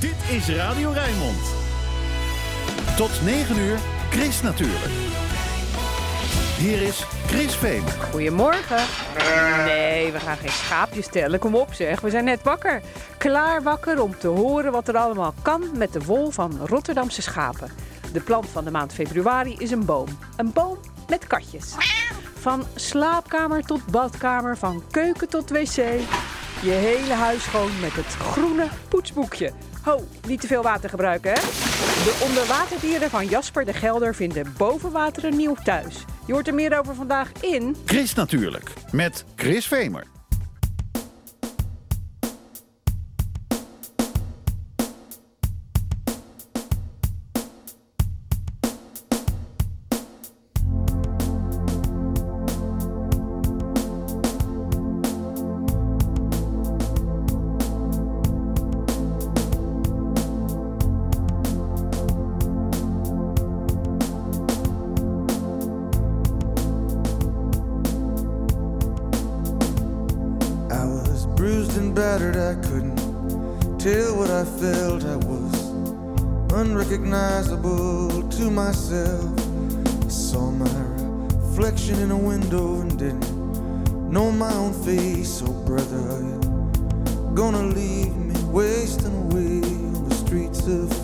Dit is Radio Rijnmond. Tot 9 uur, Chris natuurlijk. Hier is Chris Veen. Goedemorgen. Nee, we gaan geen schaapjes tellen. Kom op zeg, we zijn net wakker. Klaar wakker om te horen wat er allemaal kan met de wol van Rotterdamse schapen. De plant van de maand februari is een boom. Een boom met katjes. Van slaapkamer tot badkamer, van keuken tot wc. Je hele huis schoon met het groene poetsboekje. Ho, niet te veel water gebruiken, hè? De onderwaterdieren van Jasper de Gelder vinden boven water een nieuw thuis. Je hoort er meer over vandaag in... Chris natuurlijk, met Chris Vemer. Myself. I saw my reflection in a window and didn't know my own face. Oh, brother, are you gonna leave me wasting away on the streets of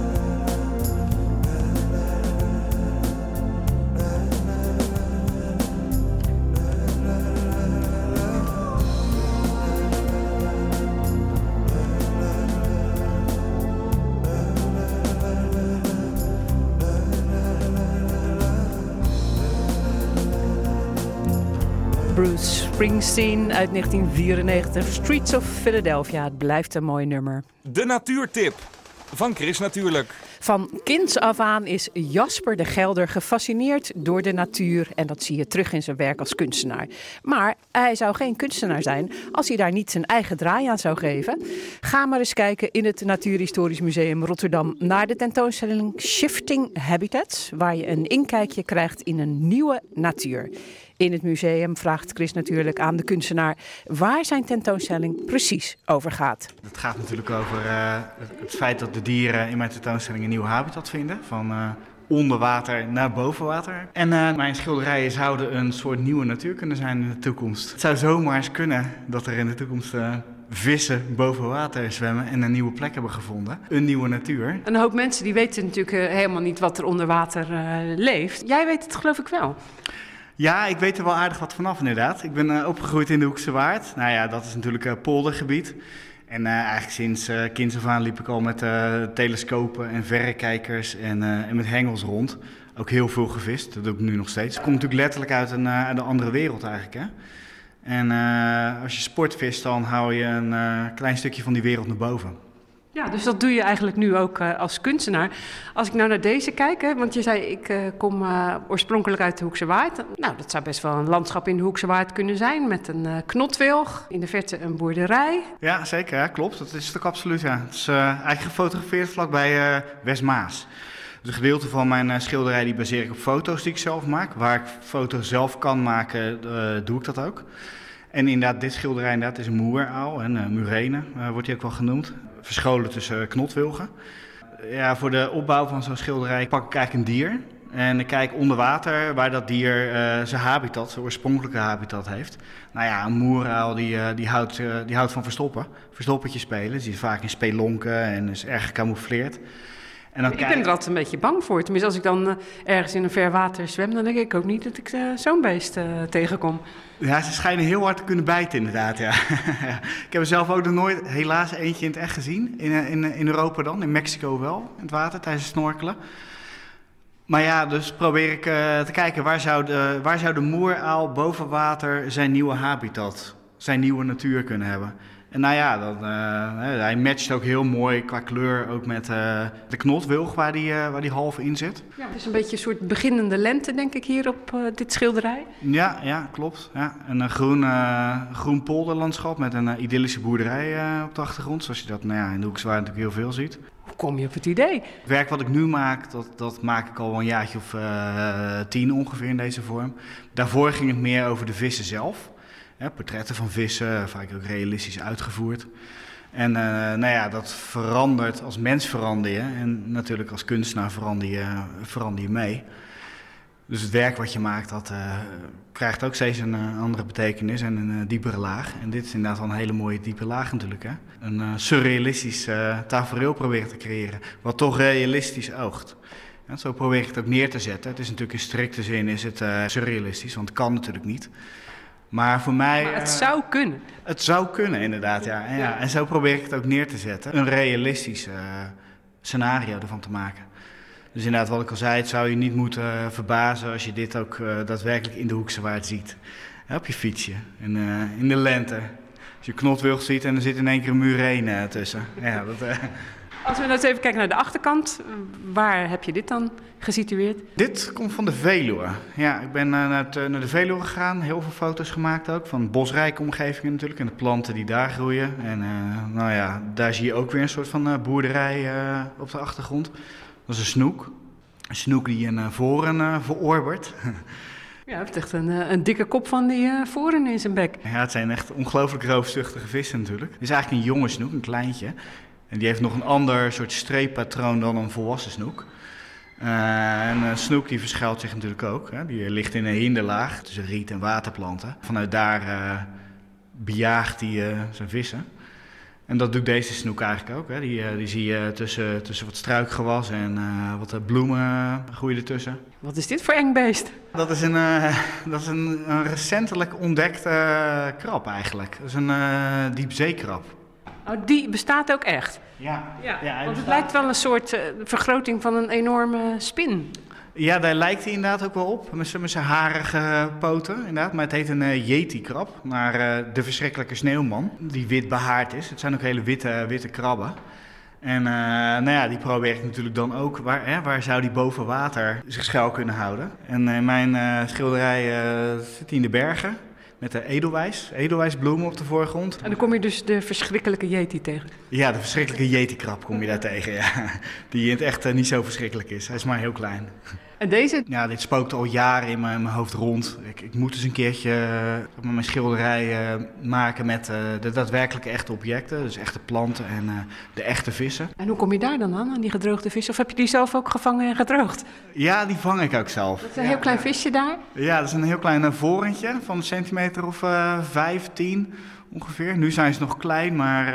Springsteen uit 1994. Streets of Philadelphia. Het blijft een mooi nummer. De natuurtip van Chris natuurlijk. Van kinds af aan is Jasper de Gelder gefascineerd door de natuur. En dat zie je terug in zijn werk als kunstenaar. Maar hij zou geen kunstenaar zijn als hij daar niet zijn eigen draai aan zou geven. Ga maar eens kijken in het Natuurhistorisch Museum Rotterdam naar de tentoonstelling Shifting Habitats. Waar je een inkijkje krijgt in een nieuwe natuur. In het museum vraagt Chris natuurlijk aan de kunstenaar waar zijn tentoonstelling precies over gaat. Het gaat natuurlijk over eh, het, feit dat de dieren in mijn tentoonstelling een nieuw habitat vinden. Van eh, onder water naar boven water. En eh, mijn schilderijen zouden een soort nieuwe natuur kunnen zijn in de toekomst. Het zou zomaar eens kunnen dat er in de toekomst eh, vissen boven water zwemmen en een nieuwe plek hebben gevonden. Een nieuwe natuur. Een hoop mensen die weten natuurlijk helemaal niet wat er onder water eh, leeft. Jij weet het geloof ik wel. Ja, ik weet er wel aardig wat vanaf inderdaad. Ik ben eh, opgegroeid in de Hoekse Waard. Nou ja, dat is natuurlijk eh, poldergebied. En eh, eigenlijk sinds af aan liep ik al met telescopen en verrekijkers en, en met hengels rond. Ook heel veel gevist, dat doe ik nu nog steeds. Ik kom natuurlijk letterlijk uit een, andere wereld eigenlijk. Hè? En als je sportvist, dan hou je een klein stukje van die wereld naar boven. Ja, dus dat doe je eigenlijk nu ook uh, als kunstenaar. Als ik nou naar deze kijk, hè, want je zei ik uh, kom uh, oorspronkelijk uit de Hoekse Waard. Nou, dat zou best wel een landschap in de Hoekse Waard kunnen zijn met een knotwilg, in de verte een boerderij. Ja, zeker, klopt. Dat is ook absoluut, ja. Het is eigenlijk gefotografeerd vlakbij Westmaas. Dus een gedeelte van mijn schilderij die baseer ik op foto's die ik zelf maak. Waar ik foto's zelf kan maken, doe ik dat ook. En inderdaad, dit schilderij inderdaad is een moeraal en uh, murene, uh, wordt hij ook wel genoemd. Verscholen tussen knotwilgen. Ja, voor de opbouw van zo'n schilderij pak ik eigenlijk een dier. En ik kijk onder water waar dat dier uh, zijn habitat, zijn oorspronkelijke habitat heeft. Nou ja, een moeraal die, die, houdt, die houdt van verstoppen. Verstoppertje spelen. Die zit vaak in spelonken en is erg gecamoufleerd. En dan ik ben er altijd een beetje bang voor. Tenminste, als ik dan uh, ergens in een ver water zwem, dan denk ik ook niet dat ik uh, zo'n beest uh, tegenkom. Ja, ze schijnen heel hard te kunnen bijten, inderdaad. Ja. ik heb er zelf ook nog nooit, helaas, eentje in het echt gezien. In, in, in Europa dan, in Mexico wel, in het water tijdens het snorkelen. Maar ja, dus probeer ik te kijken waar zou, de, waar zou de moeraal boven water zijn nieuwe habitat, zijn nieuwe natuur kunnen hebben. En nou ja, dan, uh, hij matcht ook heel mooi qua kleur ook met uh, de knotwilg waar die, uh, waar die half in zit. Ja, het is een beetje een soort beginnende lente, denk ik, hier op dit schilderij. Ja, ja klopt. Ja. Een groen, groen polderlandschap met een idyllische boerderij op de achtergrond. Zoals je dat nou ja, in de Hoekswaard natuurlijk heel veel ziet. Hoe kom je op het idee? Het werk wat ik nu maak, dat, dat maak ik al een jaartje of tien ongeveer in deze vorm. Daarvoor ging het meer over de vissen zelf portretten van vissen, vaak ook realistisch uitgevoerd. En uh, nou ja, dat verandert, als mens verander je en natuurlijk als kunstenaar verander je, verander mee. Dus het werk wat je maakt, dat uh, krijgt ook steeds een uh, andere betekenis en een diepere laag. En dit is inderdaad wel een hele mooie diepe laag natuurlijk. Hè? Een surrealistisch tafereel proberen te creëren, wat toch realistisch oogt. En zo probeer ik het ook neer te zetten. Het is natuurlijk in strikte zin is het surrealistisch, want het kan natuurlijk niet. Maar voor mij. Maar het zou kunnen. Het zou kunnen, inderdaad, ja. En, ja. en zo probeer ik het ook neer te zetten. Een realistisch uh, scenario ervan te maken. Dus inderdaad, wat ik al zei, het zou je niet moeten uh, verbazen als je dit ook daadwerkelijk in de Hoekse Waard ziet. Op je fietsje, in, in de lente. Als je knotwilg ziet en er zit in één keer een muur tussen. Ja, dat, als we nou eens even kijken naar de achterkant, waar heb je dit dan gesitueerd? Dit komt van de Veluwe. Ja, ik ben naar, het, naar de Veluwe gegaan, heel veel foto's gemaakt ook van bosrijke omgevingen natuurlijk en de planten die daar groeien. En uh, nou ja, daar zie je ook weer een soort van uh, boerderij uh, op de achtergrond. Dat is een snoek. Een snoek die een voren verorbert. Ja, hij heeft echt een, een dikke kop van die uh, voren in zijn bek. Ja, het zijn echt ongelooflijk roofzuchtige vissen natuurlijk. Het is eigenlijk een jonge snoek, een kleintje. En die heeft nog een ander soort streeppatroon dan een volwassen snoek. Uh, en een snoek die verschuilt zich natuurlijk ook. Hè. Die ligt in een hinderlaag tussen riet en waterplanten. Vanuit daar uh, bejaagt hij uh, zijn vissen. En dat doet deze snoek eigenlijk ook. Hè. Die, die zie je tussen, tussen wat struikgewas en wat bloemen groeien ertussen. Wat is dit voor eng beest? Dat is een, dat is een, een recentelijk ontdekte krab eigenlijk. Dat is een diepzeekrab. Oh, die bestaat ook echt? Ja. ja, want het lijkt wel een soort uh, vergroting van een enorme spin. Ja, daar lijkt hij inderdaad ook wel op, met zijn harige poten inderdaad. Maar het heet een uh, yeti-krab, naar uh, de verschrikkelijke sneeuwman, die wit behaard is. Het zijn ook hele witte, witte krabben. En nou ja, die probeer ik natuurlijk dan ook, waar, hè, waar zou die boven water zich schuil kunnen houden? En in mijn schilderij zit hij in de bergen met de edelwijs, edelwijsbloemen op de voorgrond. En dan kom je dus de verschrikkelijke yeti tegen? Ja, de verschrikkelijke yeti-krab kom je daar tegen, ja. Die in het echt uh, niet zo verschrikkelijk is. Hij is maar heel klein. En deze? Ja, dit spookt al jaren in mijn, mijn hoofd rond. Ik, ik, moet dus een keertje uh, mijn schilderij uh, maken met uh, de daadwerkelijke echte objecten. Dus echte planten en de echte vissen. En hoe kom je daar dan aan, aan die gedroogde vissen? Of heb je die zelf ook gevangen en gedroogd? Ja, die vang ik ook zelf. Dat is een heel klein visje daar? Ja, dat is een heel klein vorentje van een centimeter of vijf, tien ongeveer. Nu zijn ze nog klein, maar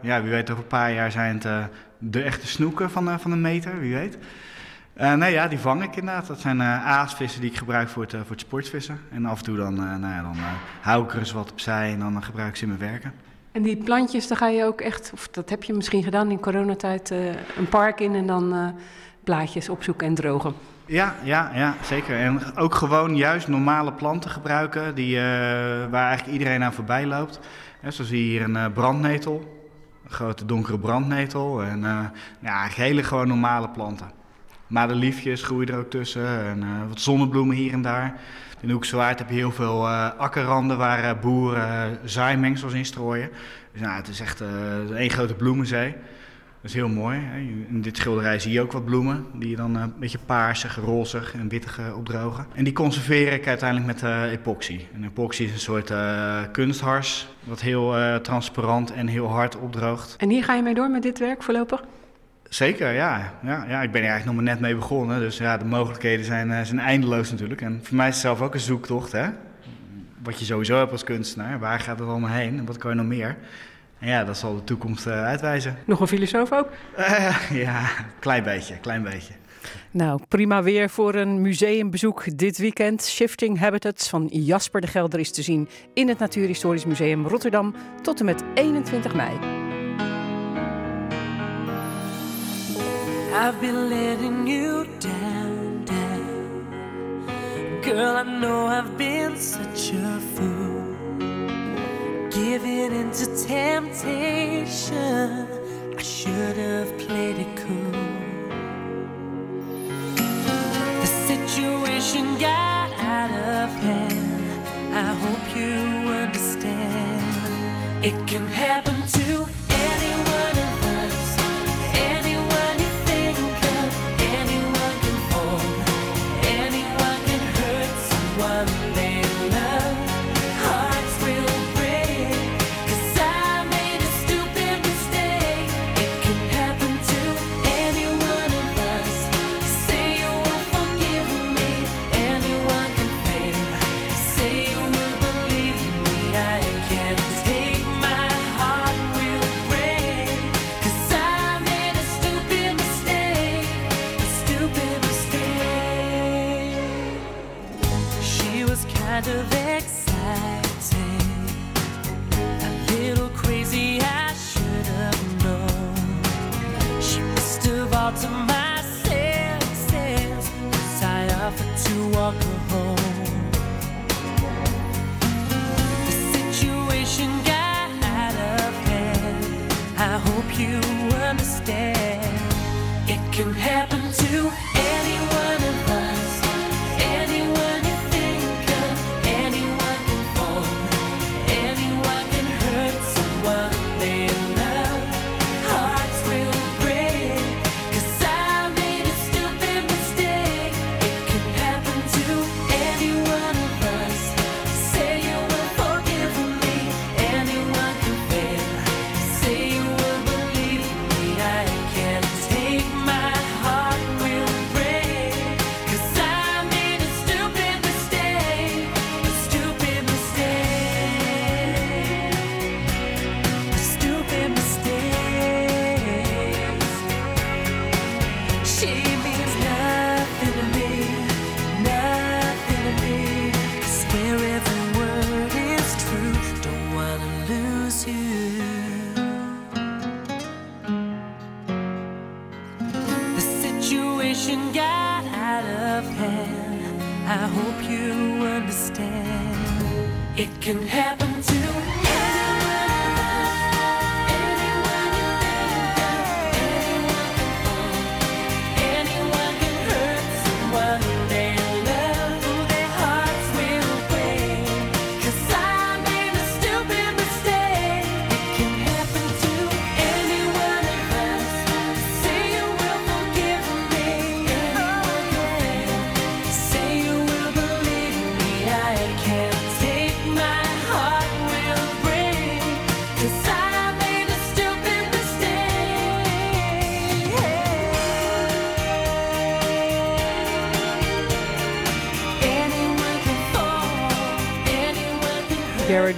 ja, wie weet over een paar jaar zijn het de echte snoeken van, van een meter, wie weet. Uh, nee, ja, die vang ik inderdaad. Dat zijn uh, aasvissen die ik gebruik voor het, uh, voor het sportvissen. En af en toe dan, nou ja, dan hou ik er eens wat opzij en dan gebruik ik ze in mijn werken. En die plantjes, daar ga je ook echt, of dat heb je misschien gedaan in coronatijd, een park in en dan blaadjes opzoeken en drogen. Ja, ja, ja, zeker. En ook gewoon juist normale planten gebruiken die, waar eigenlijk iedereen aan voorbij loopt. Zo zie je hier een brandnetel, een grote donkere brandnetel. En ja, hele gewoon normale planten. Madeliefjes groeien er ook tussen en wat zonnebloemen hier en daar. In Hoeksewaard heb je heel veel akkerranden waar boeren zaaimengsels in strooien. Dus nou, het is echt één grote bloemenzee. Dat is heel mooi. In dit schilderij zie je ook wat bloemen, die je dan eh, een beetje paarsig, rozig en wittig opdrogen. En die conserveer ik uiteindelijk met uh, epoxy. En epoxy is een soort uh, kunsthars, wat heel transparant en heel hard opdroogt. En hier ga je mee door met dit werk voorlopig? Zeker, ja. ja, ja ik ben er eigenlijk nog maar net mee begonnen. Dus ja, de mogelijkheden zijn, zijn eindeloos natuurlijk. En voor mij is het zelf ook een zoektocht, hè. Wat je sowieso hebt als kunstenaar. Waar gaat het allemaal heen en wat kan je nog meer? ja, dat zal de toekomst uh, uitwijzen. Nog een filosoof ook? Uh, ja, klein beetje, klein beetje. Nou, prima weer voor een museumbezoek dit weekend. Shifting Habitats van Jasper de Gelder is te zien in het Natuurhistorisch Museum Rotterdam tot en met 21 mei. I've been letting you down, down. Girl, I know I've been such a fool. giving into temptation. I should have played it cool. The situation got out of hand. I hope you understand. It can happen to to walk away.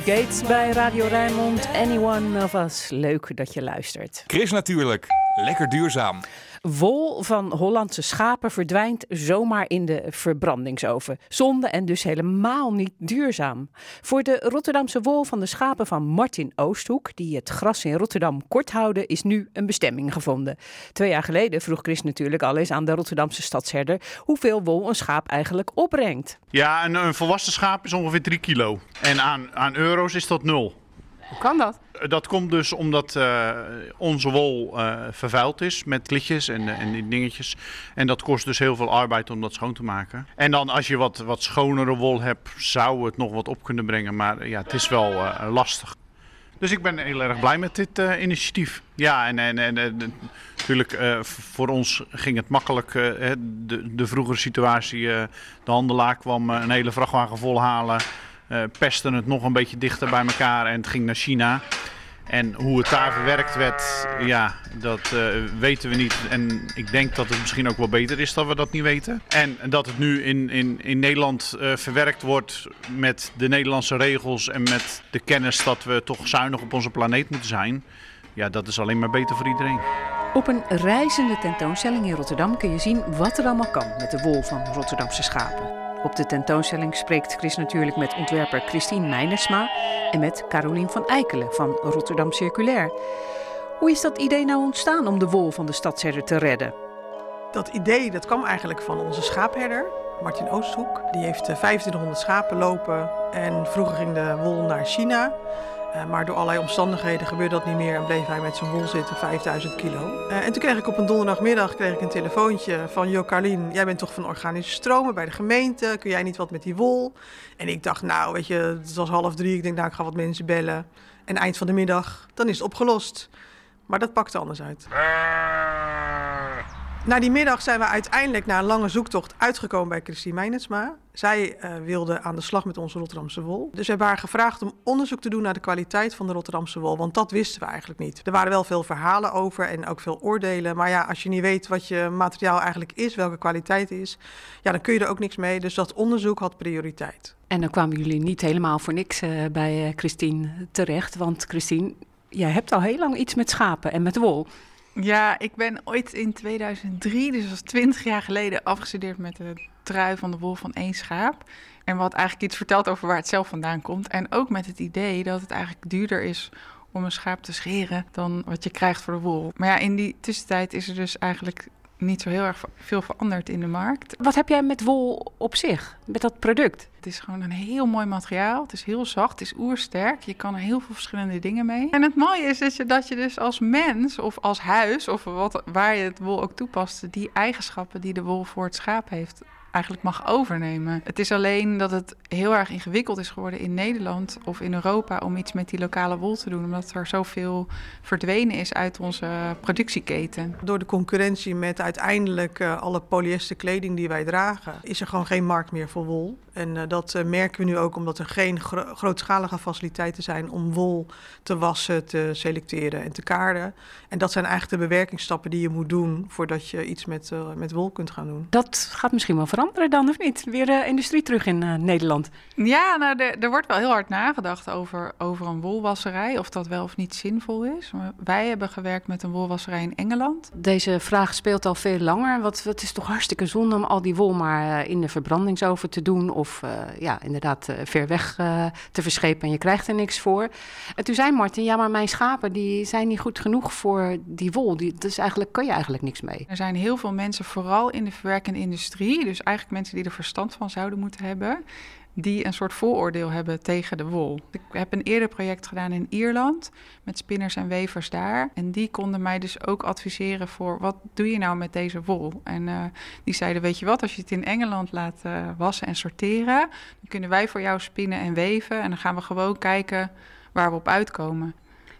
Gates bij Radio Rijnmond. Anyone of us. Leuk dat je luistert. Chris natuurlijk. Lekker duurzaam. Wol van Hollandse schapen verdwijnt zomaar in de verbrandingsoven. Zonde en dus helemaal niet duurzaam. Voor de Rotterdamse wol van de schapen van Martin Oosthoek, die het gras in Rotterdam kort houden, is nu een bestemming gevonden. Twee jaar geleden vroeg Chris natuurlijk al eens aan de Rotterdamse stadsherder hoeveel wol een schaap eigenlijk opbrengt. Ja, een, een volwassen schaap is ongeveer 3 kilo. En aan, aan euro's is dat nul. Hoe kan dat? Dat komt dus omdat eh, onze wol eh, vervuild is met klitjes en, eh, en die dingetjes. En dat kost dus heel veel arbeid om dat schoon te maken. En dan als je wat, wat schonere wol hebt, zou het nog wat op kunnen brengen. Maar ja, het is wel eh, lastig. Dus ik ben heel erg blij met dit eh, initiatief. Ja, en, en, en, natuurlijk eh, voor ons ging het makkelijk. eh, de, de vroegere situatie, eh, de handelaar kwam eh, een hele vrachtwagen vol halen. eh pesten het nog een beetje dichter bij elkaar en het ging naar China. En hoe het daar verwerkt werd, ja, dat eh, weten we niet. En ik denk dat het misschien ook wel beter is dat we dat niet weten. En dat het nu in, in, in Nederland eh, verwerkt wordt met de Nederlandse regels en met de kennis dat we toch zuinig op onze planeet moeten zijn. Ja, dat is alleen maar beter voor iedereen. Op een reizende tentoonstelling in Rotterdam kun je zien wat er allemaal kan met de wol van Rotterdamse schapen. Op de tentoonstelling spreekt Chris natuurlijk met ontwerper Christine Meinersma en met Carolien van Eikelen van Rotterdam Circulair. Hoe is dat idee nou ontstaan om de wol van de stadsherder te redden? Dat idee dat kwam eigenlijk van onze schaapherder, Martin Oosthoek. Die heeft eh, 2500 schapen lopen en vroeger ging de wol naar China. Eh, maar door allerlei omstandigheden gebeurde dat niet meer en bleef hij met zijn wol zitten, 5000 kilo. Eh, en toen kreeg ik op een donderdagmiddag kreeg ik een telefoontje van... Jo Carlien, jij bent toch van organische stromen bij de gemeente, kun jij niet wat met die wol? En ik dacht, nou weet je, het was half drie, ik denk nou ik ga wat mensen bellen. En eind van de middag, dan is het opgelost. Maar dat pakte anders uit. Na die middag zijn we uiteindelijk na een lange zoektocht uitgekomen bij Christine Meinertsma. Zij eh, wilde aan de slag met onze Rotterdamse wol. Dus we hebben haar gevraagd om onderzoek te doen naar de kwaliteit van de Rotterdamse wol. Want dat wisten we eigenlijk niet. Er waren wel veel verhalen over en ook veel oordelen. Maar ja, als je niet weet wat je materiaal eigenlijk is, welke kwaliteit is, ja, dan kun je er ook niks mee. Dus dat onderzoek had prioriteit. En dan kwamen jullie niet helemaal voor niks eh, bij eh, Christine terecht. Want Christine, jij hebt al heel lang iets met schapen en met wol. Ja, ik ben ooit in 2003, dus dat was 20 jaar geleden, afgestudeerd met de trui van de wol van één schaap. En wat eigenlijk iets vertelt over waar het zelf vandaan komt. En ook met het idee dat het eigenlijk duurder is om een schaap te scheren dan wat je krijgt voor de wol. Maar ja, in die tussentijd is er dus eigenlijk niet zo heel erg veel veranderd in de markt. Wat heb jij met wol op zich, met dat product? Het is gewoon een heel mooi materiaal. Het is heel zacht, het is oersterk. Je kan er heel veel verschillende dingen mee. En het mooie is dat je, dat je dus als mens of als huis of wat, waar je het wol ook toepast, die eigenschappen die de wol voor het schaap heeft, eigenlijk mag overnemen. Het is alleen dat het heel erg ingewikkeld is geworden in Nederland of in Europa om iets met die lokale wol te doen, omdat er zoveel verdwenen is uit onze productieketen. Door de concurrentie met uiteindelijk eh, alle polyester kleding die wij dragen, is er gewoon geen markt meer voor wol. En eh, dat eh, merken we nu ook omdat er geen gro- grootschalige faciliteiten zijn om wol te wassen, te selecteren en te kaarden. En dat zijn eigenlijk de bewerkingsstappen die je moet doen voordat je iets met, eh, met wol kunt gaan doen. Dat gaat misschien wel veranderen dan, of niet? Weer industrie terug in eh, Nederland. Ja, nou, er, er wordt wel heel hard nagedacht over, over een wolwasserij, of dat wel of niet zinvol is. Maar wij hebben gewerkt met een wolwasserij in Engeland. Deze vraag speelt al veel langer. Wat, het is toch hartstikke zonde om al die wol maar eh, in de verbrandingsoven te doen. Of eh, ja, inderdaad eh, ver weg eh, te verschepen en je krijgt er niks voor. En toen zei Martin, ja, maar mijn schapen die zijn niet goed genoeg voor die wol. Die, dus eigenlijk kan je eigenlijk niks mee. Er zijn heel veel mensen, vooral in de verwerkende industrie, dus eigenlijk mensen die er verstand van zouden moeten hebben, die een soort vooroordeel hebben tegen de wol. Ik heb een eerder project gedaan in Ierland met spinners en wevers daar. En die konden mij dus ook adviseren voor wat doe je nou met deze wol? En eh, die zeiden, weet je wat, als je het in Engeland laat eh, wassen en sorteren, dan kunnen wij voor jou spinnen en weven. En dan gaan we gewoon kijken waar we op uitkomen.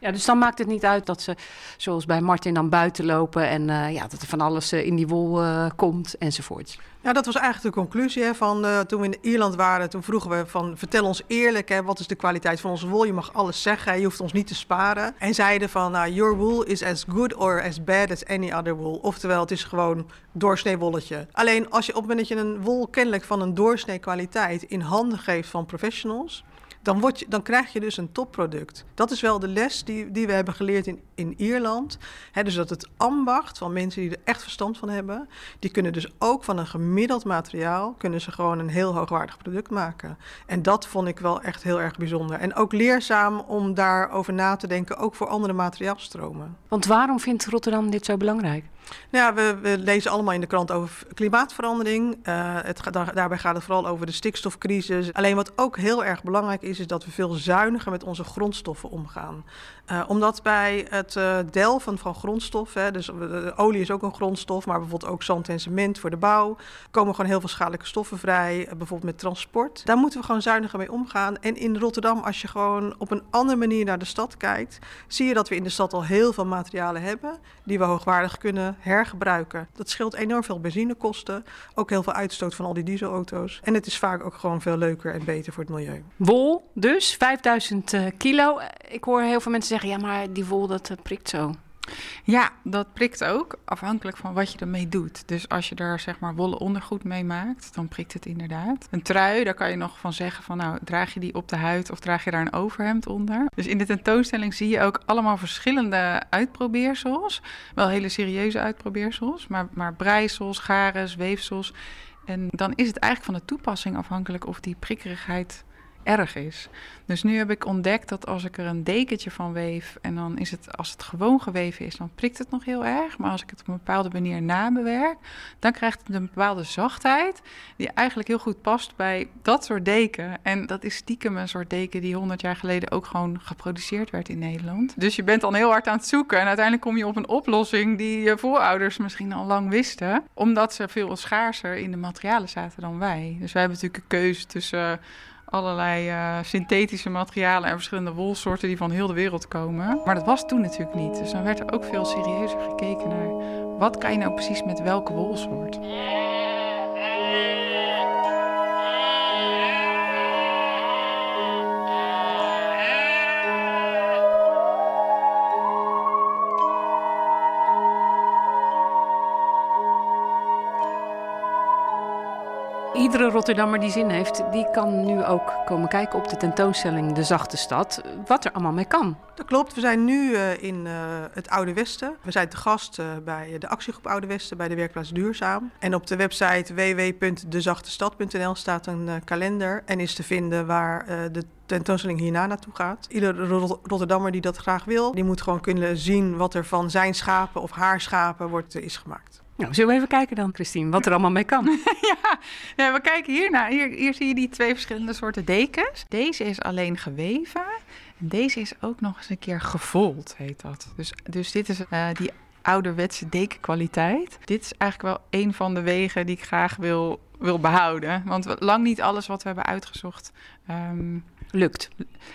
Ja, dus dan maakt het niet uit dat ze, zoals bij Martin, dan buiten lopen en eh, ja, dat er van alles eh, in die wol eh, komt enzovoorts. Ja, dat was eigenlijk de conclusie hè, van toen we in Ierland waren. Toen vroegen we van vertel ons eerlijk, hè, wat is de kwaliteit van onze wol? Je mag alles zeggen, je hoeft ons niet te sparen. En zeiden van nou, your wool is as good or as bad as any other wool. Oftewel, het is gewoon doorsnee wolletje. Alleen als je op het moment dat je een wol kennelijk van een doorsnee kwaliteit in handen geeft van professionals dan, je, dan krijg je dus een topproduct. Dat is wel de les die, die we hebben geleerd in, in Ierland. Dus dat het ambacht van mensen die er echt verstand van hebben, die kunnen dus ook van een gemiddeld materiaal, kunnen ze gewoon een heel hoogwaardig product maken. En dat vond ik wel echt heel erg bijzonder. En ook leerzaam om daarover na te denken, ook voor andere materiaalstromen. Want waarom vindt Rotterdam dit zo belangrijk? Nou ja, we, lezen allemaal in de krant over klimaatverandering. Uh, het, daar, daarbij gaat het vooral over de stikstofcrisis. Alleen wat ook heel erg belangrijk is, is dat we veel zuiniger met onze grondstoffen omgaan. Uh, omdat bij het uh, delven van grondstoffen, dus olie is ook een grondstof, maar bijvoorbeeld ook zand en cement voor de bouw, komen gewoon heel veel schadelijke stoffen vrij, bijvoorbeeld met transport. Daar moeten we gewoon zuiniger mee omgaan. En in Rotterdam, als je gewoon op een andere manier naar de stad kijkt, zie je dat we in de stad al heel veel materialen hebben die we hoogwaardig kunnen hergebruiken. Dat scheelt enorm veel benzinekosten, ook heel veel uitstoot van al die dieselauto's. En het is vaak ook gewoon veel leuker en beter voor het milieu. Wol dus, 5000 uh, kilo. Ik hoor heel veel mensen zeggen, ja maar die wol dat uh, prikt zo. Ja, dat prikt ook, afhankelijk van wat je ermee doet. Dus als je er zeg maar wollen ondergoed mee maakt, dan prikt het inderdaad. Een trui, daar kan je nog van zeggen van nou, draag je die op de huid of draag je daar een overhemd onder. Dus in de tentoonstelling zie je ook allemaal verschillende uitprobeersels. Wel hele serieuze uitprobeersels, maar, maar breisels, gares, weefsels. En dan is het eigenlijk van de toepassing afhankelijk of die prikkerigheid erg is. Dus nu heb ik ontdekt dat als ik er een dekentje van weef en dan is het, als het gewoon geweven is, dan prikt het nog heel erg. Maar als ik het op een bepaalde manier nabewerk, dan krijgt het een bepaalde zachtheid die eigenlijk heel goed past bij dat soort deken. En dat is stiekem een soort deken die 100 jaar geleden ook gewoon geproduceerd werd in Nederland. Dus je bent dan heel hard aan het zoeken en uiteindelijk kom je op een oplossing die je voorouders misschien al lang wisten, omdat ze veel schaarser in de materialen zaten dan wij. Dus wij hebben natuurlijk een keuze tussen allerlei uh, synthetische materialen en verschillende wolsoorten die van heel de wereld komen. Maar dat was toen natuurlijk niet. Dus dan werd er ook veel serieuzer gekeken naar wat kan je nou precies met welke wolsoort. Iedere Rotterdammer die zin heeft, die kan nu ook komen kijken op de tentoonstelling De Zachte Stad. Wat er allemaal mee kan. Dat klopt. We zijn nu uh, in uh, het Oude Westen. We zijn te gast uh, bij de actiegroep Oude Westen bij de werkplaats Duurzaam. En op de website www.dezachtestad.nl staat een kalender en is te vinden waar de tentoonstelling hierna naartoe gaat. Ieder Rotterdammer die dat graag wil, die moet gewoon kunnen zien wat er van zijn schapen of haar schapen wordt, is gemaakt. Nou, zullen we even kijken dan, Christine, wat er allemaal mee kan? ja, ja, we kijken hier naar. Hier, hier zie je die twee verschillende soorten dekens. Deze is alleen geweven. En deze is ook nog eens een keer gevold, heet dat. Dus, dus dit is uh, die ouderwetse dekenkwaliteit. Dit is eigenlijk wel een van de wegen die ik graag wil, wil behouden. Want lang niet alles wat we hebben uitgezocht... Um, lukt.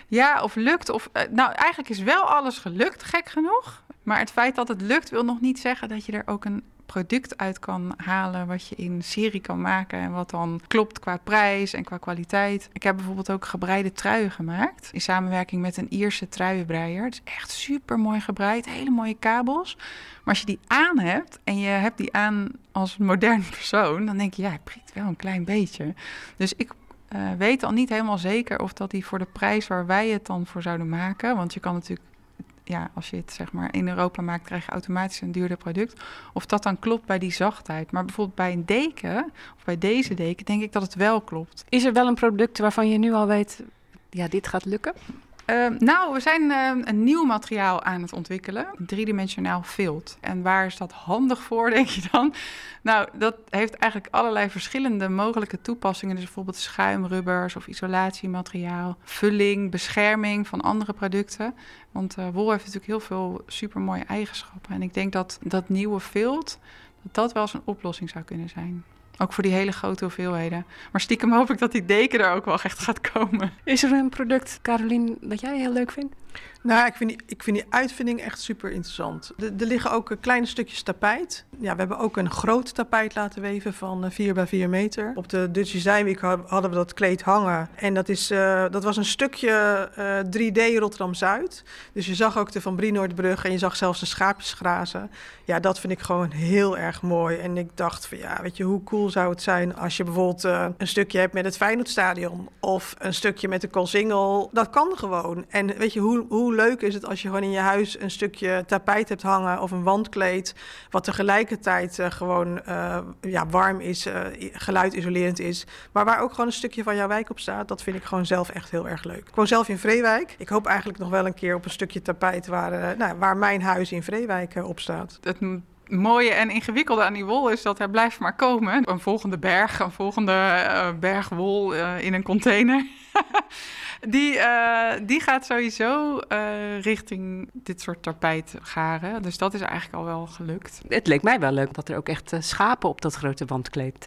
Ja, of lukt. Of, uh, nou, eigenlijk is wel alles gelukt, gek genoeg. Maar het feit dat het lukt wil nog niet zeggen dat je er ook een product uit kan halen wat je in serie kan maken en wat dan klopt qua prijs en qua kwaliteit. Ik heb bijvoorbeeld ook gebreide truien gemaakt in samenwerking met een Ierse truienbreier. Het is echt super mooi gebreid, hele mooie kabels. Maar als je die aan hebt en je hebt die aan als modern persoon, dan denk je ja, het prikt wel een klein beetje. Dus ik uh, weet al niet helemaal zeker of dat die voor de prijs waar wij het dan voor zouden maken, want je kan natuurlijk ja, als je het zeg maar in Europa maakt, krijg je automatisch een duurder product. Of dat dan klopt bij die zachtheid. Maar bijvoorbeeld bij een deken, of bij deze deken, denk ik dat het wel klopt. Is er wel een product waarvan je nu al weet, ja, dit gaat lukken? Uh, nou, we zijn uh, een nieuw materiaal aan het ontwikkelen. Driedimensionaal vilt. En waar is dat handig voor, denk je dan? Nou, dat heeft eigenlijk allerlei verschillende mogelijke toepassingen. Dus bijvoorbeeld schuimrubbers of isolatiemateriaal, vulling, bescherming van andere producten. Want uh, wol heeft natuurlijk heel veel supermooie eigenschappen. En ik denk dat dat nieuwe vilt, dat dat wel eens een oplossing zou kunnen zijn. Ook voor die hele grote hoeveelheden. Maar stiekem hoop ik dat die deken er ook wel echt gaat komen. Is er een product, Carolien, dat jij heel leuk vindt? Nou, ik vind, die, ik vind die uitvinding echt super interessant. Er, liggen ook eh, kleine stukjes tapijt. Ja, we hebben ook een groot tapijt laten weven van 4 eh, bij 4 meter. Op de Dutch Design Week hadden we dat kleed hangen. En dat, is, uh, dat was een stukje uh, 3D Rotterdam-Zuid. Dus je zag ook de Van Brienoordbrug en je zag zelfs de schaapjes grazen. Ja, dat vind ik gewoon heel erg mooi. En ik dacht van ja, weet je, hoe cool zou het zijn als je bijvoorbeeld een stukje hebt met het Feyenoordstadion. Of een stukje met de Koolsingel. Dat kan gewoon. En weet je, hoe, hoe leuk is het als je gewoon in je huis een stukje tapijt hebt hangen of een wandkleed, wat tegelijkertijd uh, gewoon uh, ja, warm is, uh, geluidisolerend is, maar waar ook gewoon een stukje van jouw wijk op staat. Dat vind ik gewoon zelf echt heel erg leuk. Ik zelf in Vreewijk. Ik hoop eigenlijk nog wel een keer op een stukje tapijt waar, nou, waar mijn huis in Vreewijk op staat. Het mooie en ingewikkelde aan die wol is dat hij blijft maar komen. Een volgende berg, een volgende berg wol uh, in een container. die, uh, die gaat sowieso richting dit soort tapijt garen. Dus dat is eigenlijk al wel gelukt. Het leek mij wel leuk dat er ook echt schapen op dat grote wandkleed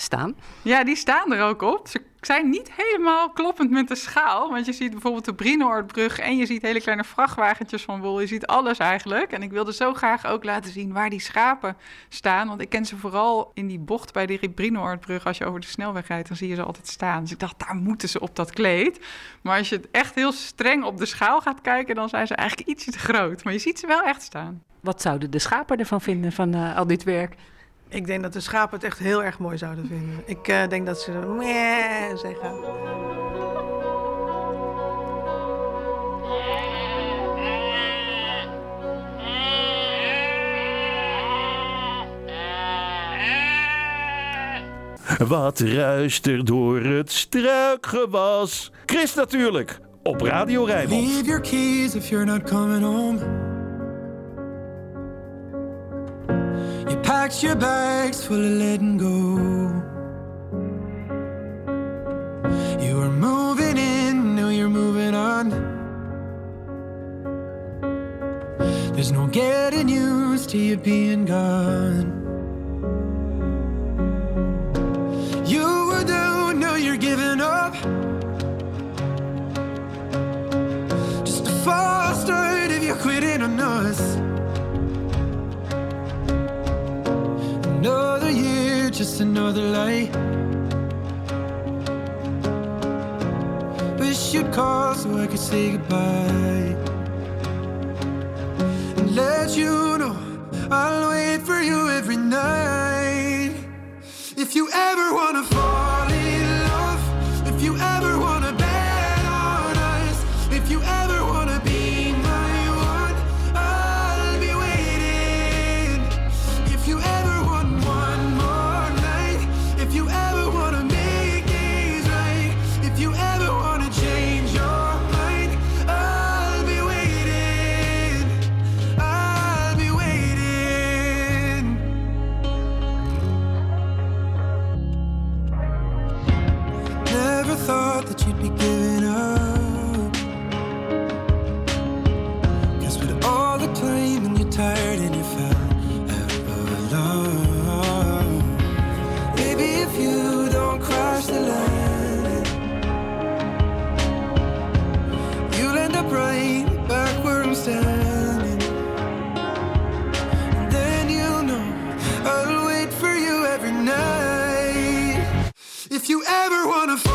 staan. Ja, die staan er ook op. Ze zijn niet helemaal kloppend met de schaal. Want je ziet bijvoorbeeld de Brienoordbrug en je ziet hele kleine vrachtwagentjes van wol. Je ziet alles eigenlijk. En ik wilde zo graag ook laten zien waar die schapen staan. Want ik ken ze vooral in die bocht bij de Brienoordbrug. Als je over de snelweg rijdt, dan zie je ze altijd staan. Dus ik dacht, daar moeten ze op dat kleed. Maar als je het echt heel streng op de schaal gaat kijken, dan zijn ze eigenlijk ietsje te groot. Maar je ziet ze wel echt staan. Wat zouden de schapen ervan vinden van uh, al dit werk? Ik denk dat de schapen het echt heel erg mooi zouden vinden. Ik uh, denk dat ze meh zeggen. Wat ruist er door het struikgewas? Chris natuurlijk, op Radio Rijnmond. Leave your keys if you're not coming home. You packed your bags full of letting go. You were moving in, now you're moving on. There's no getting used to you being gone. Another lie. Wish you'd call so I could say goodbye. And let you know I'll wait for you every night. If you ever wanna fall you ever wanna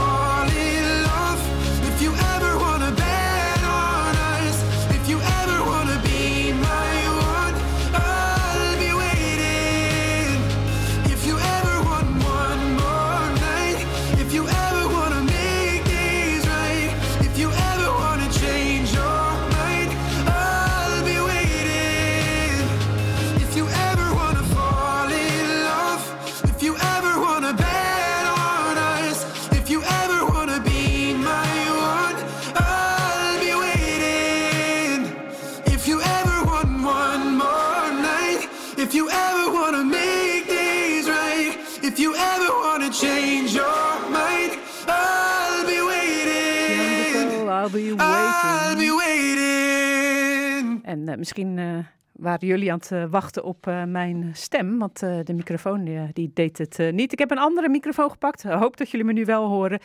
misschien eh, waren jullie aan het uh, wachten op mijn stem, want de microfoon die deed het niet. Ik heb een andere microfoon gepakt. hoop dat jullie me nu wel horen.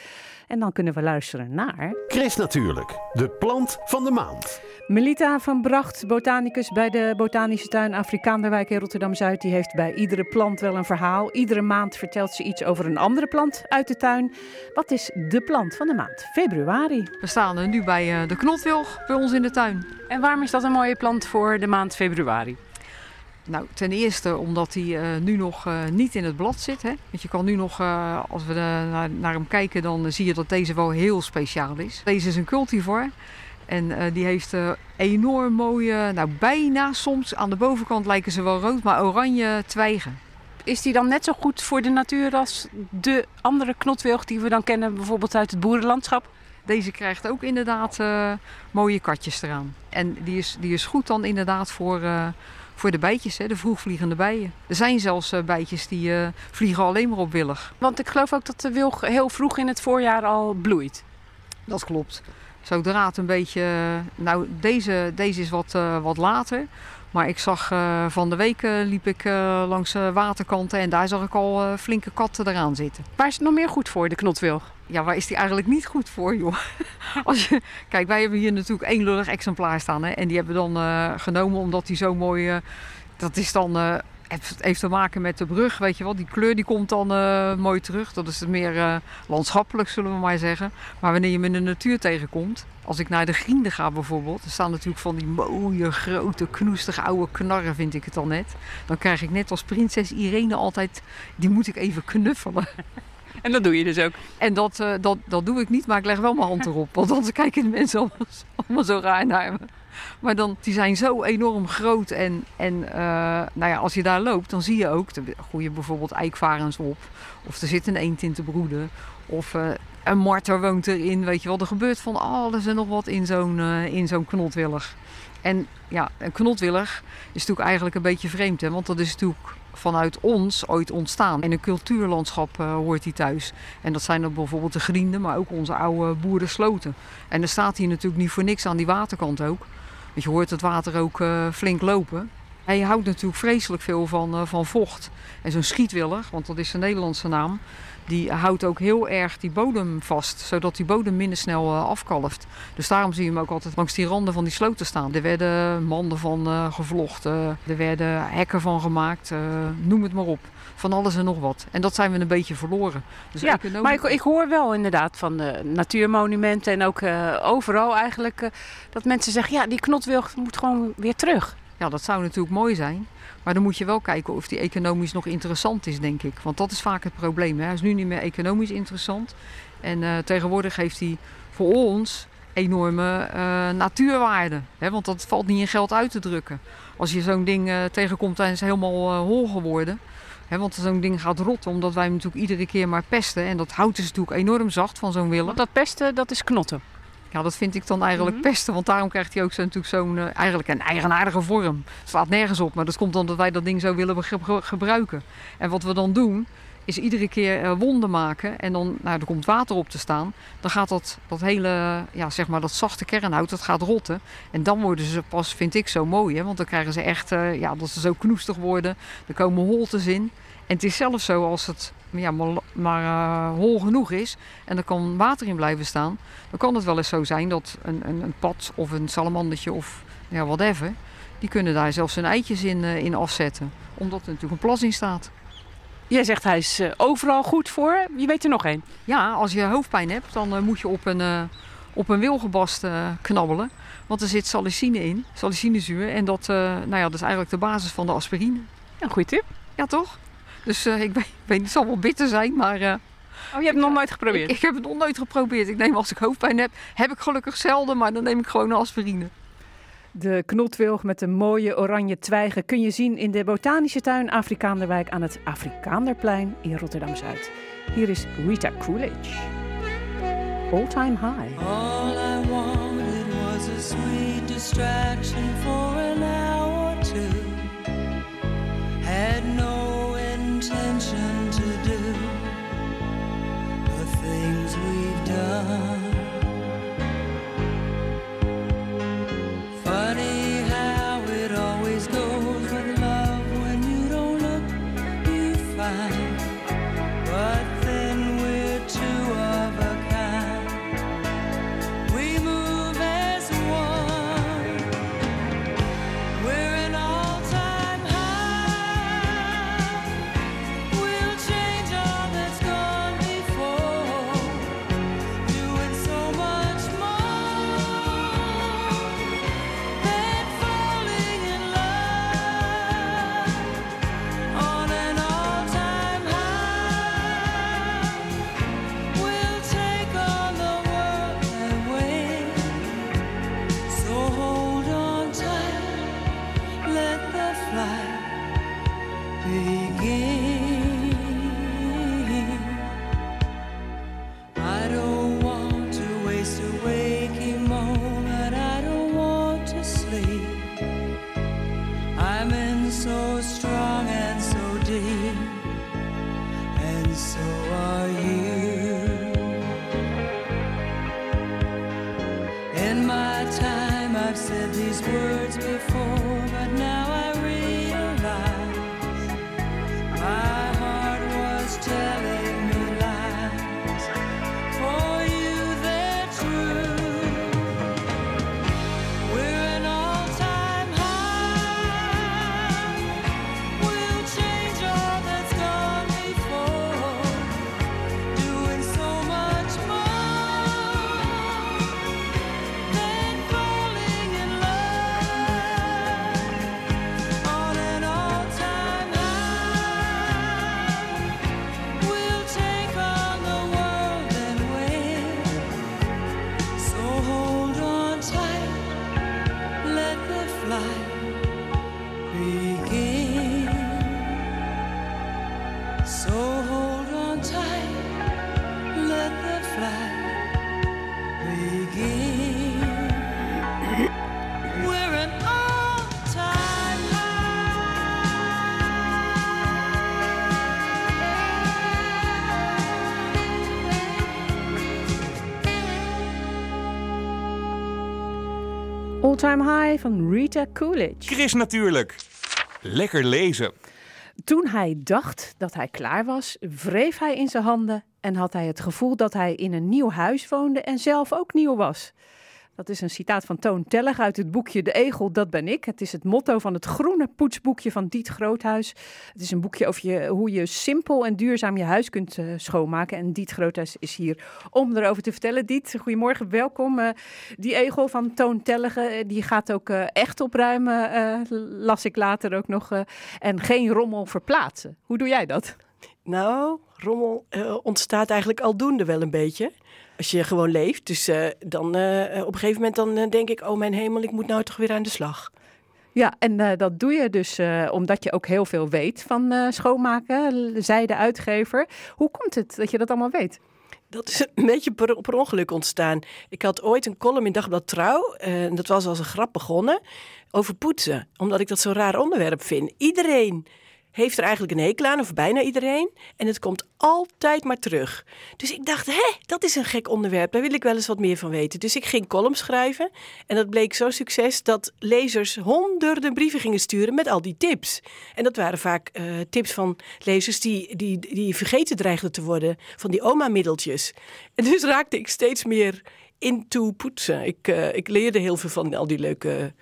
En dan kunnen we luisteren naar... Chris natuurlijk, de plant van de maand. Melita van Bracht, botanicus bij de Botanische Tuin Afrikaanderwijk in Rotterdam-Zuid. Die heeft bij iedere plant wel een verhaal. Iedere maand vertelt ze iets over een andere plant uit de tuin. Wat is de plant van de maand? Februari. We staan nu bij de knotwilg bij ons in de tuin. En waarom is dat een mooie plant voor de maand februari? Nou, ten eerste omdat hij uh, nu nog uh, niet in het blad zit. Hè? Want je kan nu nog, uh, als we naar, naar, hem kijken, dan zie je dat deze wel heel speciaal is. Deze is een cultivar. En die heeft enorm mooie, nou bijna soms aan de bovenkant lijken ze wel rood, maar oranje twijgen. Is die dan net zo goed voor de natuur als de andere knotwilg die we dan kennen, bijvoorbeeld uit het boerenlandschap? Deze krijgt ook inderdaad uh, mooie katjes eraan. En die is, die is goed dan inderdaad voor, uh, voor de bijtjes, hè, de vroegvliegende bijen. Er zijn zelfs uh, bijtjes die vliegen alleen maar op willig. Want ik geloof ook dat de wilg heel vroeg in het voorjaar al bloeit. Dat klopt. Zodra het een beetje... Nou, deze, deze is wat, wat later. Maar ik zag van de week liep ik langs waterkanten en daar zag ik al flinke katten eraan zitten. Waar is het nog meer goed voor, de knotwilg? ja, waar is die eigenlijk niet goed voor, joh? Als je, kijk, wij hebben hier natuurlijk één lullig exemplaar staan. Hè, en die hebben we dan uh, genomen omdat die zo mooi... Uh, dat is dan... Uh, het heeft te maken met de brug, weet je wel. Die kleur die komt dan mooi terug. Dat is het meer landschappelijk, zullen we maar zeggen. Maar wanneer je hem in de natuur tegenkomt... Als ik naar de Grienden ga bijvoorbeeld... Er staan natuurlijk van die mooie, grote, knoestige oude knarren, vind ik het al net. Dan krijg ik net als prinses Irene altijd... Die moet ik even knuffelen. En dat doe je dus ook. En dat, uh, dat, dat doe ik niet, maar ik leg wel mijn hand erop. Want anders kijken de mensen allemaal, allemaal zo raar naar me. Maar dan, die zijn zo enorm groot. En, en uh, nou ja, als je daar loopt, dan zie je ook, er groeien bijvoorbeeld eikvarens op. Of er zit een eend in te broeden. Of uh, een marter woont erin, weet je wel. Er gebeurt van alles en nog wat in zo'n in zo'n knotwillig. En ja, een knotwillig is natuurlijk eigenlijk een beetje vreemd. Hè? Want dat is natuurlijk vanuit ons ooit ontstaan. In een cultuurlandschap hoort hij thuis. En dat zijn dan bijvoorbeeld de grienden, maar ook onze oude boerensloten. En er staat hier natuurlijk niet voor niks aan die waterkant ook. Want je hoort het water ook uh, flink lopen. Hij houdt natuurlijk vreselijk veel van, uh, van vocht. En zo'n schietwillig, want dat is zijn Nederlandse naam, die houdt ook heel erg die bodem vast, zodat die bodem minder snel uh, afkalft. Dus daarom zie je hem ook altijd langs die randen van die sloten staan. Er werden manden van gevlochten, er werden hekken van gemaakt, noem het maar op. Van alles en nog wat. En dat zijn we een beetje verloren. Dus ja, maar ik, ik, hoor wel inderdaad van de natuurmonumenten en ook overal eigenlijk dat mensen zeggen, ja, die knotwilg moet gewoon weer terug. Ja, dat zou natuurlijk mooi zijn. Maar dan moet je wel kijken of die economisch nog interessant is, denk ik. Want dat is vaak het probleem. Hè. Hij is nu niet meer economisch interessant. En uh, tegenwoordig heeft hij voor ons enorme uh, natuurwaarde. Hè, want dat valt niet in geld uit te drukken. Als je zo'n ding uh, tegenkomt, dan is het helemaal hol geworden. Hè, want zo'n ding gaat rotten, omdat wij hem natuurlijk iedere keer maar pesten. En dat hout is natuurlijk enorm zacht van zo'n willen. dat pesten, dat is knotten. Ja, dat vind ik dan eigenlijk mm -hmm. pesten. Want daarom krijgt hij ook zo, natuurlijk zo'n uh, eigenlijk een eigenaardige vorm. Het slaat nergens op, maar dat komt omdat wij dat ding zo willen gebruiken. En wat we dan doen, is iedere keer uh, wonden maken. En dan, nou, er komt water op te staan. Dan gaat dat, dat hele, ja, zeg maar, dat zachte kernhout, dat gaat rotten. En dan worden ze pas, vind ik, zo mooi. Hè? Want dan krijgen ze echt, uh, ja, dat ze zo knoestig worden. Er komen holtes in. En het is zelfs zo als het ja, maar, uh, hol genoeg is en er kan water in blijven staan, dan kan het wel eens zo zijn dat een, een, een pad of een salamandertje of ja, whatever, die kunnen daar zelfs hun eitjes in, in afzetten, omdat er natuurlijk een plas in staat. Jij zegt hij is uh, overal goed voor. Wie weet er nog één? Ja, als je hoofdpijn hebt, dan moet je op een, op een wilgebast knabbelen. Want er zit salicine in, salicinezuur. En dat, nou ja, dat is eigenlijk de basis van de aspirine. Een goede tip. Ja, toch? Dus uh, ik weet, weet, het zal wel bitter zijn, maar... Uh, oh, je hebt het nog nooit geprobeerd? Ik, ik, heb het nog nooit geprobeerd. Ik neem als ik hoofdpijn heb, heb ik gelukkig zelden, maar dan neem ik gewoon een aspirine. De knotwilg met de mooie oranje twijgen kun je zien in de botanische tuin Afrikaanderwijk aan het Afrikaanderplein in Rotterdam-Zuid. Hier is Rita Coolidge. All time high. All I wanted was a sweet distraction for an hour or two. Had no intention to do the things we've done. Time High van Rita Coolidge. Chris natuurlijk. Lekker lezen. Toen hij dacht dat hij klaar was, wreef hij in zijn handen en had hij het gevoel dat hij in een nieuw huis woonde en zelf ook nieuw was. Dat is een citaat van Toon Tellig uit het boekje De Egel, dat ben ik. Het is het motto van het groene poetsboekje van Diet Groothuis. Het is een boekje over hoe je simpel en duurzaam je huis kunt eh, schoonmaken. En Diet Groothuis is hier om erover te vertellen. Diet, goedemorgen, welkom. Eh, die Egel van Toon Tellige, eh, die gaat ook echt opruimen, las ik later ook nog. en geen rommel verplaatsen. Hoe doe jij dat? Nou, rommel ontstaat eigenlijk aldoende wel een beetje. Als je gewoon leeft. Dus eh, dan eh, op een gegeven moment dan eh, denk ik... oh mijn hemel, ik moet nou toch weer aan de slag. Ja, en eh, dat doe je dus eh, omdat je ook heel veel weet van eh, schoonmaken, zei de uitgever. Hoe komt het dat je dat allemaal weet? Dat is een beetje per, per ongeluk ontstaan. Ik had ooit een column in Dagblad Trouw. eh, En dat was als een grap begonnen. Over poetsen. Omdat ik dat zo'n raar onderwerp vind. Iedereen heeft er eigenlijk een hekel aan, of bijna iedereen. En het komt altijd maar terug. Dus ik dacht, hé, dat is een gek onderwerp. Daar wil ik wel eens wat meer van weten. Dus ik ging columns schrijven. En dat bleek zo'n succes dat lezers honderden brieven gingen sturen met al die tips. En dat waren vaak eh, tips van lezers die, die, die vergeten dreigden te worden. Van die oma-middeltjes. En dus raakte ik steeds meer into poetsen. Ik, eh, ik leerde heel veel van al die leuke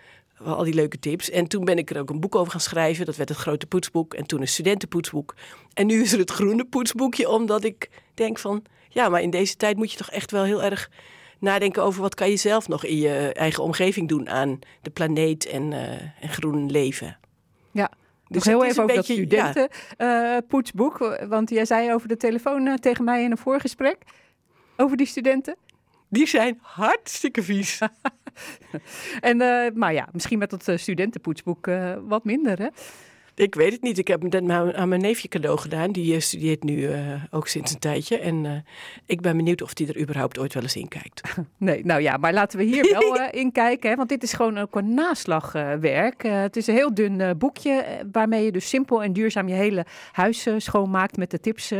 al die leuke tips. En toen ben ik er ook een boek over gaan schrijven. Dat werd het grote poetsboek. En toen een studentenpoetsboek. En nu is er het groene poetsboekje. Omdat ik denk van... Ja, maar in deze tijd moet je toch echt wel heel erg nadenken over... wat kan je zelf nog in je eigen omgeving doen aan de planeet en, eh, en groen leven. Ja. Dus Nog heel even over beetje- ja. dat studentenpoetsboek. want jij zei over de telefoon eh, tegen mij in een voorgesprek. Over die studenten. Die zijn hartstikke vies. en, eh, maar ja, misschien met dat eh, studentenpoetsboek eh, wat minder, hè? Ik weet het niet. Ik heb het aan mijn neefje cadeau gedaan. Die studeert nu ook sinds een tijdje. En ik ben benieuwd of die er überhaupt ooit wel eens in kijkt. Nee, nou ja, maar laten we hier wel eh, in kijken. Hè, want dit is gewoon ook een naslagwerk. Het is een heel dun boekje waarmee je dus simpel en duurzaam je hele huis schoonmaakt met de tips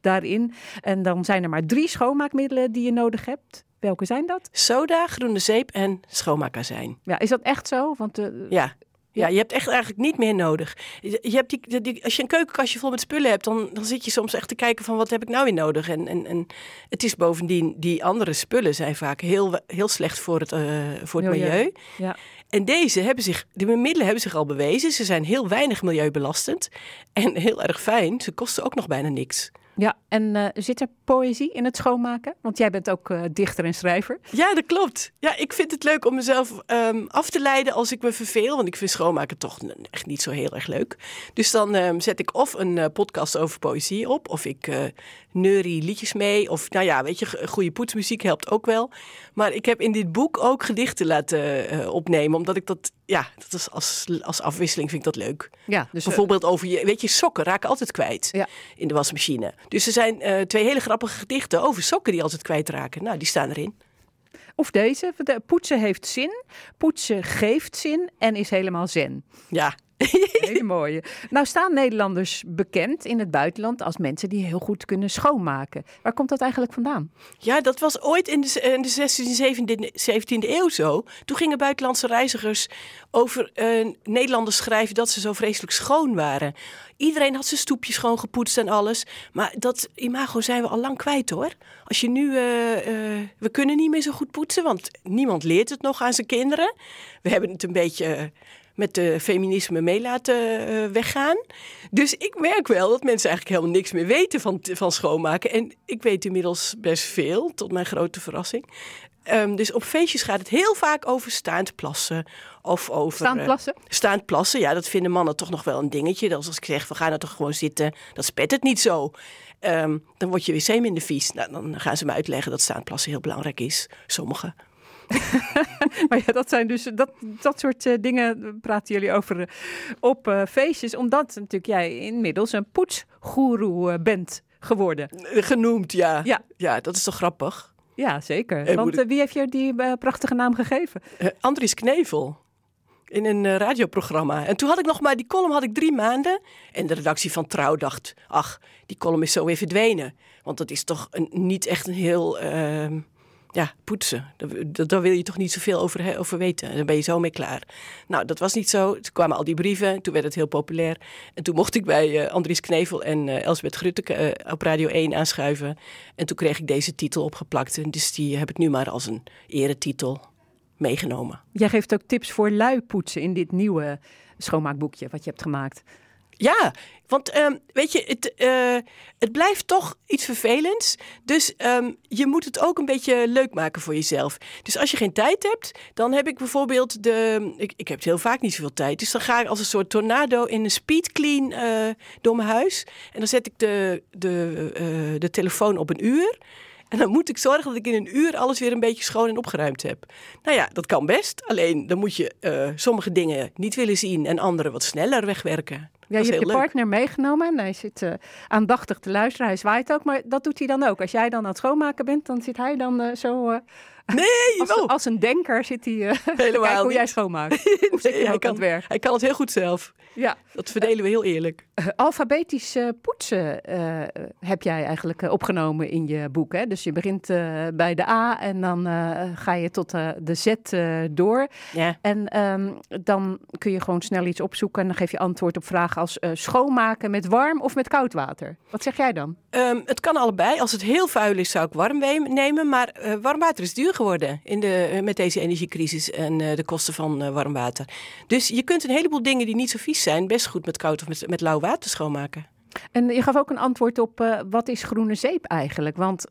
daarin. En dan zijn er maar drie schoonmaakmiddelen die je nodig hebt. Welke zijn dat? Soda, groene zeep en schoonmaakazijn. Ja, is dat echt zo? Want, eh, Ja. Ja, je hebt echt eigenlijk niet meer nodig. Je hebt die, die, als je een keukenkastje vol met spullen hebt, dan, dan zit je soms echt te kijken van wat heb ik nou weer nodig. En, en, en het is bovendien, die andere spullen zijn vaak heel, heel slecht voor het, eh, voor het Milieu. milieu. Ja. En deze hebben zich, de middelen hebben zich al bewezen. Ze zijn heel weinig milieubelastend en heel erg fijn. Ze kosten ook nog bijna niks. Ja, en eh, zit er poëzie in het schoonmaken? Want jij bent ook eh, dichter en schrijver. Ja, dat klopt. Ja, ik vind het leuk om mezelf ehm, af te leiden als ik me verveel. Want ik vind schoonmaken toch echt niet zo heel erg leuk. Dus dan ehm, zet ik of een eh, podcast over poëzie op. Of ik eh neurie liedjes mee. Of nou ja, weet je, goede poetsmuziek helpt ook wel. Maar ik heb in dit boek ook gedichten laten opnemen. Omdat ik dat, ja, dat is als, als afwisseling vind ik dat leuk. Ja, dus, Bijvoorbeeld over je, weet je, sokken raken altijd kwijt in de wasmachine. Dus er zijn twee hele grappige gedichten over sokken die altijd kwijtraken. Nou, die staan erin. Of deze. De- Poetsen heeft zin, poetsen geeft zin en is helemaal zen. Ja, Hele mooie. Nou staan Nederlanders bekend in het buitenland als mensen die heel goed kunnen schoonmaken. Waar komt dat eigenlijk vandaan? Ja, dat was ooit in de, in de 16e, 17e eeuw zo. Toen gingen buitenlandse reizigers over eh, Nederlanders schrijven dat ze zo vreselijk schoon waren. Iedereen had zijn stoepje schoon gepoetst en alles. Maar dat imago zijn we al lang kwijt hoor. Als je nu, eh, eh, we kunnen niet meer zo goed poetsen, want niemand leert het nog aan zijn kinderen. We hebben het een beetje eh, met de feminisme mee laten eh, weggaan. Dus ik merk wel dat mensen eigenlijk helemaal niks meer weten van, van schoonmaken. En ik weet inmiddels best veel, tot mijn grote verrassing. Ehm, dus op feestjes gaat het heel vaak over staand plassen. Of over, Staand eh, plassen? staand plassen, ja, dat vinden mannen toch nog wel een dingetje. Dat als ik zeg, we gaan er toch gewoon zitten, dan spet het niet zo. Ehm, dan wordt je wc minder vies. Nou, dan gaan ze me uitleggen dat staand plassen heel belangrijk is. Sommigen. Maar ja, dat zijn dus dat, dat soort eh, dingen praten jullie over eh, op eh, feestjes. Omdat natuurlijk jij inmiddels een poetsgoeroe bent geworden. Genoemd, ja. Ja. Ja, dat is toch grappig. Ja, zeker. En Want ik- wie heeft je die prachtige naam gegeven? Andries Knevel. In een radioprogramma. En toen had ik nog maar, die column had ik drie maanden. En de redactie van Trouw dacht, ach, die column is zo weer verdwenen. Want dat is toch een, niet echt een heel, ehm, ja, poetsen. Daar, wil je toch niet zoveel over, over weten. Dan ben je zo mee klaar. Nou, dat was niet zo. Toen kwamen al die brieven. Toen werd het heel populair. En toen mocht ik bij eh, Andries Knevel en eh Elsbeth Grutte eh, op Radio 1 aanschuiven. En toen kreeg ik deze titel opgeplakt. En dus die heb ik nu maar als een eretitel meegenomen. Jij geeft ook tips voor luipoetsen in dit nieuwe schoonmaakboekje wat je hebt gemaakt. Ja, want ehm, weet je, het, eh, het blijft toch iets vervelends. Dus ehm, je moet het ook een beetje leuk maken voor jezelf. Dus als je geen tijd hebt, dan heb ik bijvoorbeeld de. Ik, ik heb heel vaak niet zoveel tijd. Dus dan ga ik als een soort tornado in een speed clean eh, door mijn huis. En dan zet ik de, de, eh, de telefoon op een uur. En dan moet ik zorgen dat ik in een uur alles weer een beetje schoon en opgeruimd heb. Nou ja, dat kan best. Alleen dan moet je sommige dingen niet willen zien en andere wat sneller wegwerken. Ja, je hebt je leuk. partner meegenomen en hij zit eh, aandachtig te luisteren. Hij zwaait ook, maar dat doet hij dan ook. Als jij dan aan het schoonmaken bent, dan zit hij dan eh, zo... Nee, als, als een denker zit hij te Helemaal hoe jij schoonmaakt. Nee, hij, aan kan, het werk? hij kan het heel goed zelf. Ja. Dat verdelen we heel eerlijk. Eh, alfabetisch eh, poetsen eh, heb jij eigenlijk opgenomen in je boek. Hè? Dus je begint bij de A en dan ga je tot de Z door. Ja. En ehm, dan kun je gewoon snel iets opzoeken en dan geef je antwoord op vragen als schoonmaken met warm of met koud water. Wat zeg jij dan? Ehm, het kan allebei. Als het heel vuil is, zou ik warm nemen. Maar warm water is duur geworden in de, eh, met deze energiecrisis en eh, de kosten van eh, warm water. Dus je kunt een heleboel dingen die niet zo vies zijn, best goed met koud of met, met lauw water schoonmaken. En je gaf ook een antwoord op wat is groene zeep eigenlijk? Want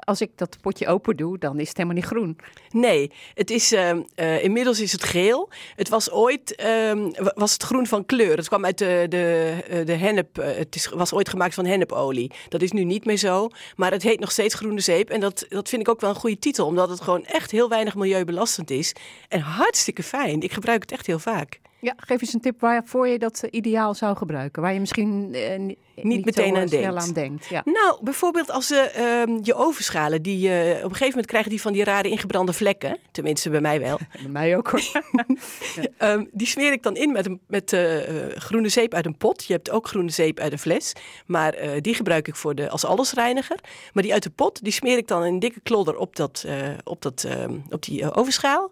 als ik dat potje open doe, dan is het helemaal niet groen. Nee, het is, ehm, eh, inmiddels is het geel. Het was ooit ehm, wa- was het groen van kleur. Het kwam uit de, de, eh, de hennep. eh, het is, was ooit gemaakt van hennepolie. Dat is nu niet meer zo. Maar het heet nog steeds groene zeep. En dat, dat vind ik ook wel een goede titel. Omdat het gewoon echt heel weinig milieubelastend is. En hartstikke fijn. Ik gebruik het echt heel vaak. Ja, geef eens een tip waarvoor je dat eh, ideaal zou gebruiken. Waar je misschien eh, ni- niet, meteen aan snel denkt. aan denkt. Ja. Nou, bijvoorbeeld als ehm, je ovenschalen, die op een gegeven moment krijgen die van die rare ingebrande vlekken. Tenminste, bij mij wel. Bij mij ook hoor. Ehm, die smeer ik dan in met, met groene zeep uit een pot. Je hebt ook groene zeep uit een fles. Maar die gebruik ik voor de, als allesreiniger. Maar die uit de pot, die smeer ik dan in een dikke klodder op, dat, op, dat, ehm, op die ovenschaal.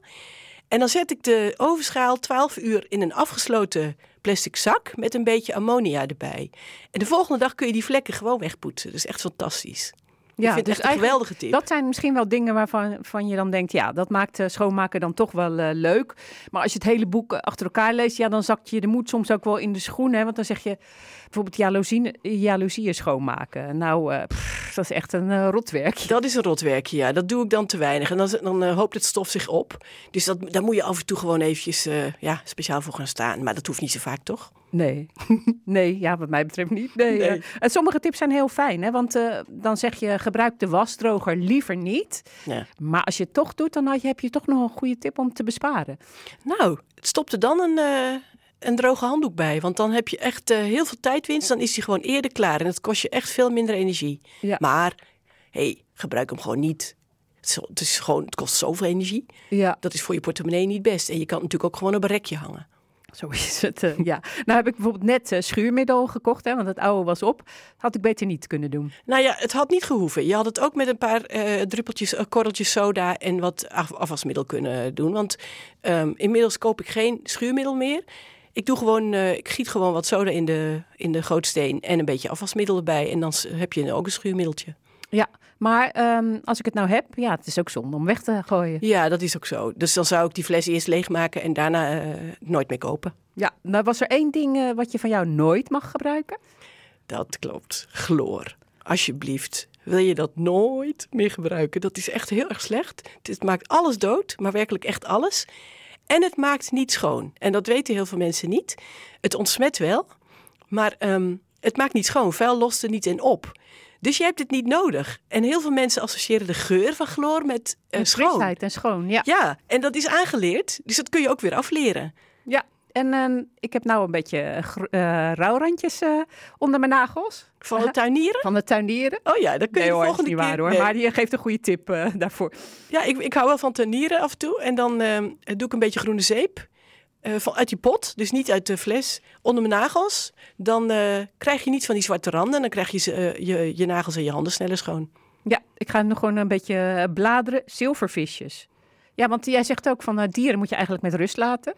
En dan zet ik de ovenschaal 12 uur in een afgesloten plastic zak met een beetje ammonia erbij. En de volgende dag kun je die vlekken gewoon wegpoetsen. Dat is echt fantastisch. Ik vind het echt een geweldige tip. Dat zijn misschien wel dingen waarvan van je dan denkt, ja, dat maakt eh, schoonmaken dan toch wel eh, leuk. Maar als je het hele boek eh, achter elkaar leest, ja, dan zakt je de moed soms ook wel in de schoenen. Hè? Want dan zeg je bijvoorbeeld jaloezie, jaloezieën schoonmaken. Nou, pff, dat is echt een eh, rotwerkje. Dat is een rotwerkje, ja. Dat doe ik dan te weinig. En dan, dan hoopt het stof zich op. Dus dat, daar moet je af en toe gewoon eventjes ja, speciaal voor gaan staan. Maar dat hoeft niet zo vaak, toch? Nee, nee, ja, wat mij betreft niet. Nee, Nee. eh, en sommige tips zijn heel fijn, hè? want eh, dan zeg je gebruik de wasdroger liever niet. Ja. Maar als je het toch doet, dan heb je toch nog een goede tip om te besparen. Nou, stop er dan een, eh, een droge handdoek bij. Want dan heb je echt eh, heel veel tijdwinst. Dan is die gewoon eerder klaar. En het kost je echt veel minder energie. Ja. Maar, hey, gebruik hem gewoon niet. Het is, gewoon, het kost zoveel energie. Ja. Dat is voor je portemonnee niet best. En je kan het natuurlijk ook gewoon op een rekje hangen. Zo is het, eh, ja. Nou heb ik bijvoorbeeld net eh, schuurmiddel gekocht, hè, want het oude was op. Had ik beter niet kunnen doen. Nou ja, het had niet gehoeven. Je had het ook met een paar eh, druppeltjes, korreltjes soda en wat af- afwasmiddel kunnen doen. Want ehm, inmiddels koop ik geen schuurmiddel meer. Ik, doe gewoon, ik giet gewoon wat soda in de, in de gootsteen en een beetje afwasmiddel erbij. En dan heb je ook een schuurmiddeltje. Ja, maar ehm, als ik het nou heb, ja, het is ook zonde om weg te gooien. Ja, dat is ook zo. Dus dan zou ik die fles eerst leegmaken en daarna eh, nooit meer kopen. Ja, nou was er één ding eh, wat je van jou nooit mag gebruiken? Dat klopt. Chloor. Alsjeblieft. Wil je dat nooit meer gebruiken? Dat is echt heel erg slecht. Het maakt alles dood, maar werkelijk echt alles. En het maakt niet schoon. En dat weten heel veel mensen niet. Het ontsmet wel, maar ehm, het maakt niet schoon. Vuil lost er niet in op. Dus je hebt het niet nodig. En heel veel mensen associëren de geur van chloor met Met schoon. en schoon, ja. Ja, en dat is aangeleerd. Dus dat kun je ook weer afleren. Ja, en ehm, ik heb nou een beetje eh, rouwrandjes onder mijn nagels. Van de tuinieren? Van de tuinieren. Oh ja, dat kun je nee, hoor, volgende niet keer... waar hoor. Nee. Maar die geeft een goede tip daarvoor. Ja, ik, ik hou wel van tuinieren af en toe. En dan ehm, doe ik een beetje groene zeep. Eh, van, uit die pot, dus niet uit de fles, onder mijn nagels. Dan eh, krijg je niet van die zwarte randen. Dan krijg je eh, je, je nagels en je handen sneller schoon. Ja, ik ga nog gewoon een beetje bladeren. Zilvervisjes. Ja, want jij zegt ook van dieren moet je eigenlijk met rust laten.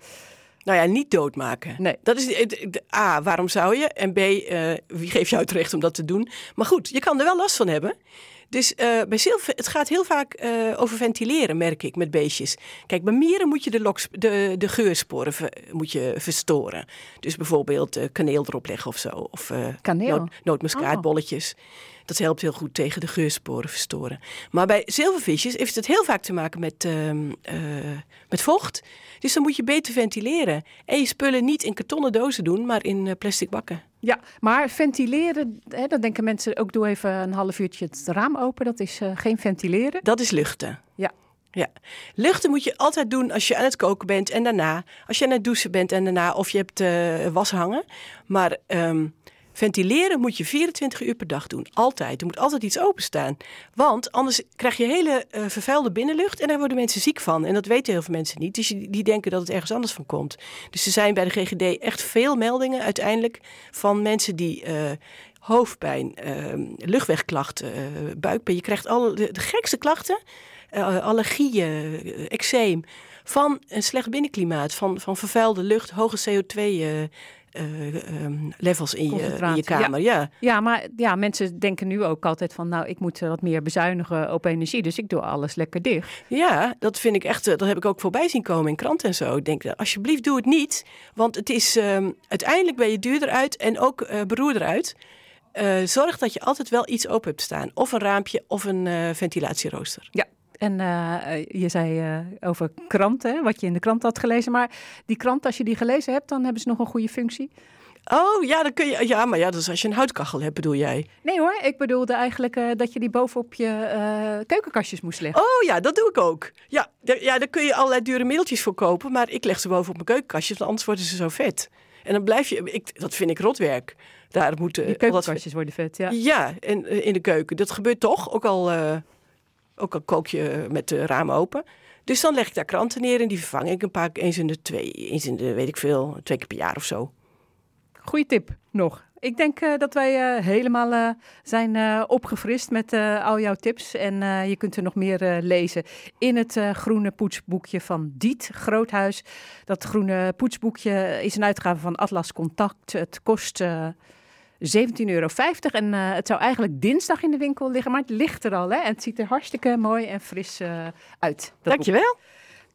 Nou ja, niet doodmaken. Nee. Dat is A, waarom zou je? En B, eh, wie geeft jou het recht om dat te doen? Maar goed, je kan er wel last van hebben. Dus eh, bij zilver, het gaat heel vaak eh, over ventileren, merk ik, met beestjes. Kijk, bij mieren moet je de, loks, de, de geursporen ver- moet je verstoren. Dus bijvoorbeeld kaneel erop leggen of zo. Of Kaneel? noot- nootmuskaatbolletjes. Dat helpt heel goed tegen de geursporen verstoren. Maar bij zilvervisjes heeft het heel vaak te maken met, ehm, eh, met vocht. Dus dan moet je beter ventileren. En je spullen niet in kartonnen dozen doen, maar in eh, plastic bakken. Ja, maar ventileren, hè, dan denken mensen ook doe even een half uurtje het raam open. Dat is eh, geen ventileren. Dat is luchten. Ja. Ja. Luchten moet je altijd doen als je aan het koken bent en daarna. Als je aan het douchen bent en daarna. Of je hebt eh, was hangen. Maar ehm, ventileren moet je 24 uur per dag doen. Altijd. Er moet altijd iets openstaan. Want anders krijg je hele eh, vervuilde binnenlucht. En daar worden mensen ziek van. En dat weten heel veel mensen niet. Dus die, denken dat het ergens anders van komt. Dus er zijn bij de GGD echt veel meldingen uiteindelijk. Van mensen die... eh, hoofdpijn, ehm, luchtwegklachten, eh, buikpijn. Je krijgt alle de, gekste klachten allergieën, eczeem, van een slecht binnenklimaat, van, van vervuilde lucht, hoge CO2-levels in, je, in je kamer. Ja. Ja, maar ja, mensen denken nu ook altijd van, nou, ik moet eh, wat meer bezuinigen op energie, dus ik doe alles lekker dicht. Ja, dat vind ik echt, eh, dat heb ik ook voorbij zien komen in kranten en zo. Ik denk, eh, alsjeblieft doe het niet, want het is, ehm, uiteindelijk ben je duurder uit en ook eh beroerder uit. Eh, zorg dat je altijd wel iets open hebt staan. Of een raampje of een eh, ventilatierooster. Ja. En eh, je zei eh, over kranten, wat je in de krant had gelezen. Maar die krant, als je die gelezen hebt, dan hebben ze nog een goede functie. Oh ja, dan kun je. Ja, maar ja, dat is als je een houtkachel hebt, bedoel jij? Nee hoor, ik bedoelde eigenlijk eh, dat je die bovenop je keukenkastjes moest leggen. Oh ja, dat doe ik ook. Ja, daar, ja, daar kun je allerlei dure middeltjes voor kopen. Maar ik leg ze boven op mijn keukenkastjes, want anders worden ze zo vet. En dan blijf je. Ik, dat vind ik rotwerk. Daar moeten. Die dat- keukenkastjes worden vet, ja. Ja, en, in de keuken. Dat gebeurt toch, ook al, ook al kook je met de ramen open. Dus dan leg ik daar kranten neer en die vervang ik een paar eens in de twee, eens in de weet ik veel, twee keer per jaar of zo. Goeie tip nog. Ik denk eh, dat wij eh, helemaal eh, zijn opgefrist met al jouw tips. En je kunt er nog meer lezen in het groene poetsboekje van Diet Groothuis. Dat groene poetsboekje is een uitgave van Atlas Contact. Het kost 17,50 euro. En eh, het zou eigenlijk dinsdag in de winkel liggen, maar het ligt er al. Hè? En het ziet er hartstikke mooi en fris eh, uit. boek.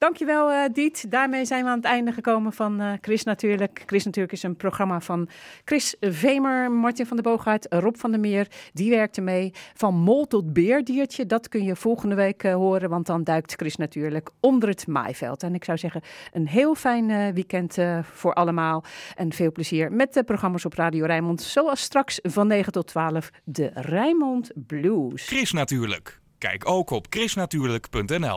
Dankjewel. Eh Diet. Daarmee zijn we aan het einde gekomen van eh, Chris Natuurlijk. Chris Natuurlijk is een programma van Chris Vemer, Martin van der Boogaard, Rob van der Meer. Die werkte mee. Van mol tot beerdiertje, dat kun je volgende week eh, horen, want dan duikt Chris Natuurlijk onder het maaiveld. En ik zou zeggen, een heel fijn weekend voor allemaal. En veel plezier met de programma's op Radio Rijnmond. Zoals straks van 9 tot 12 de Rijnmond Blues. Chris Natuurlijk. Kijk ook op chrisnatuurlijk.nl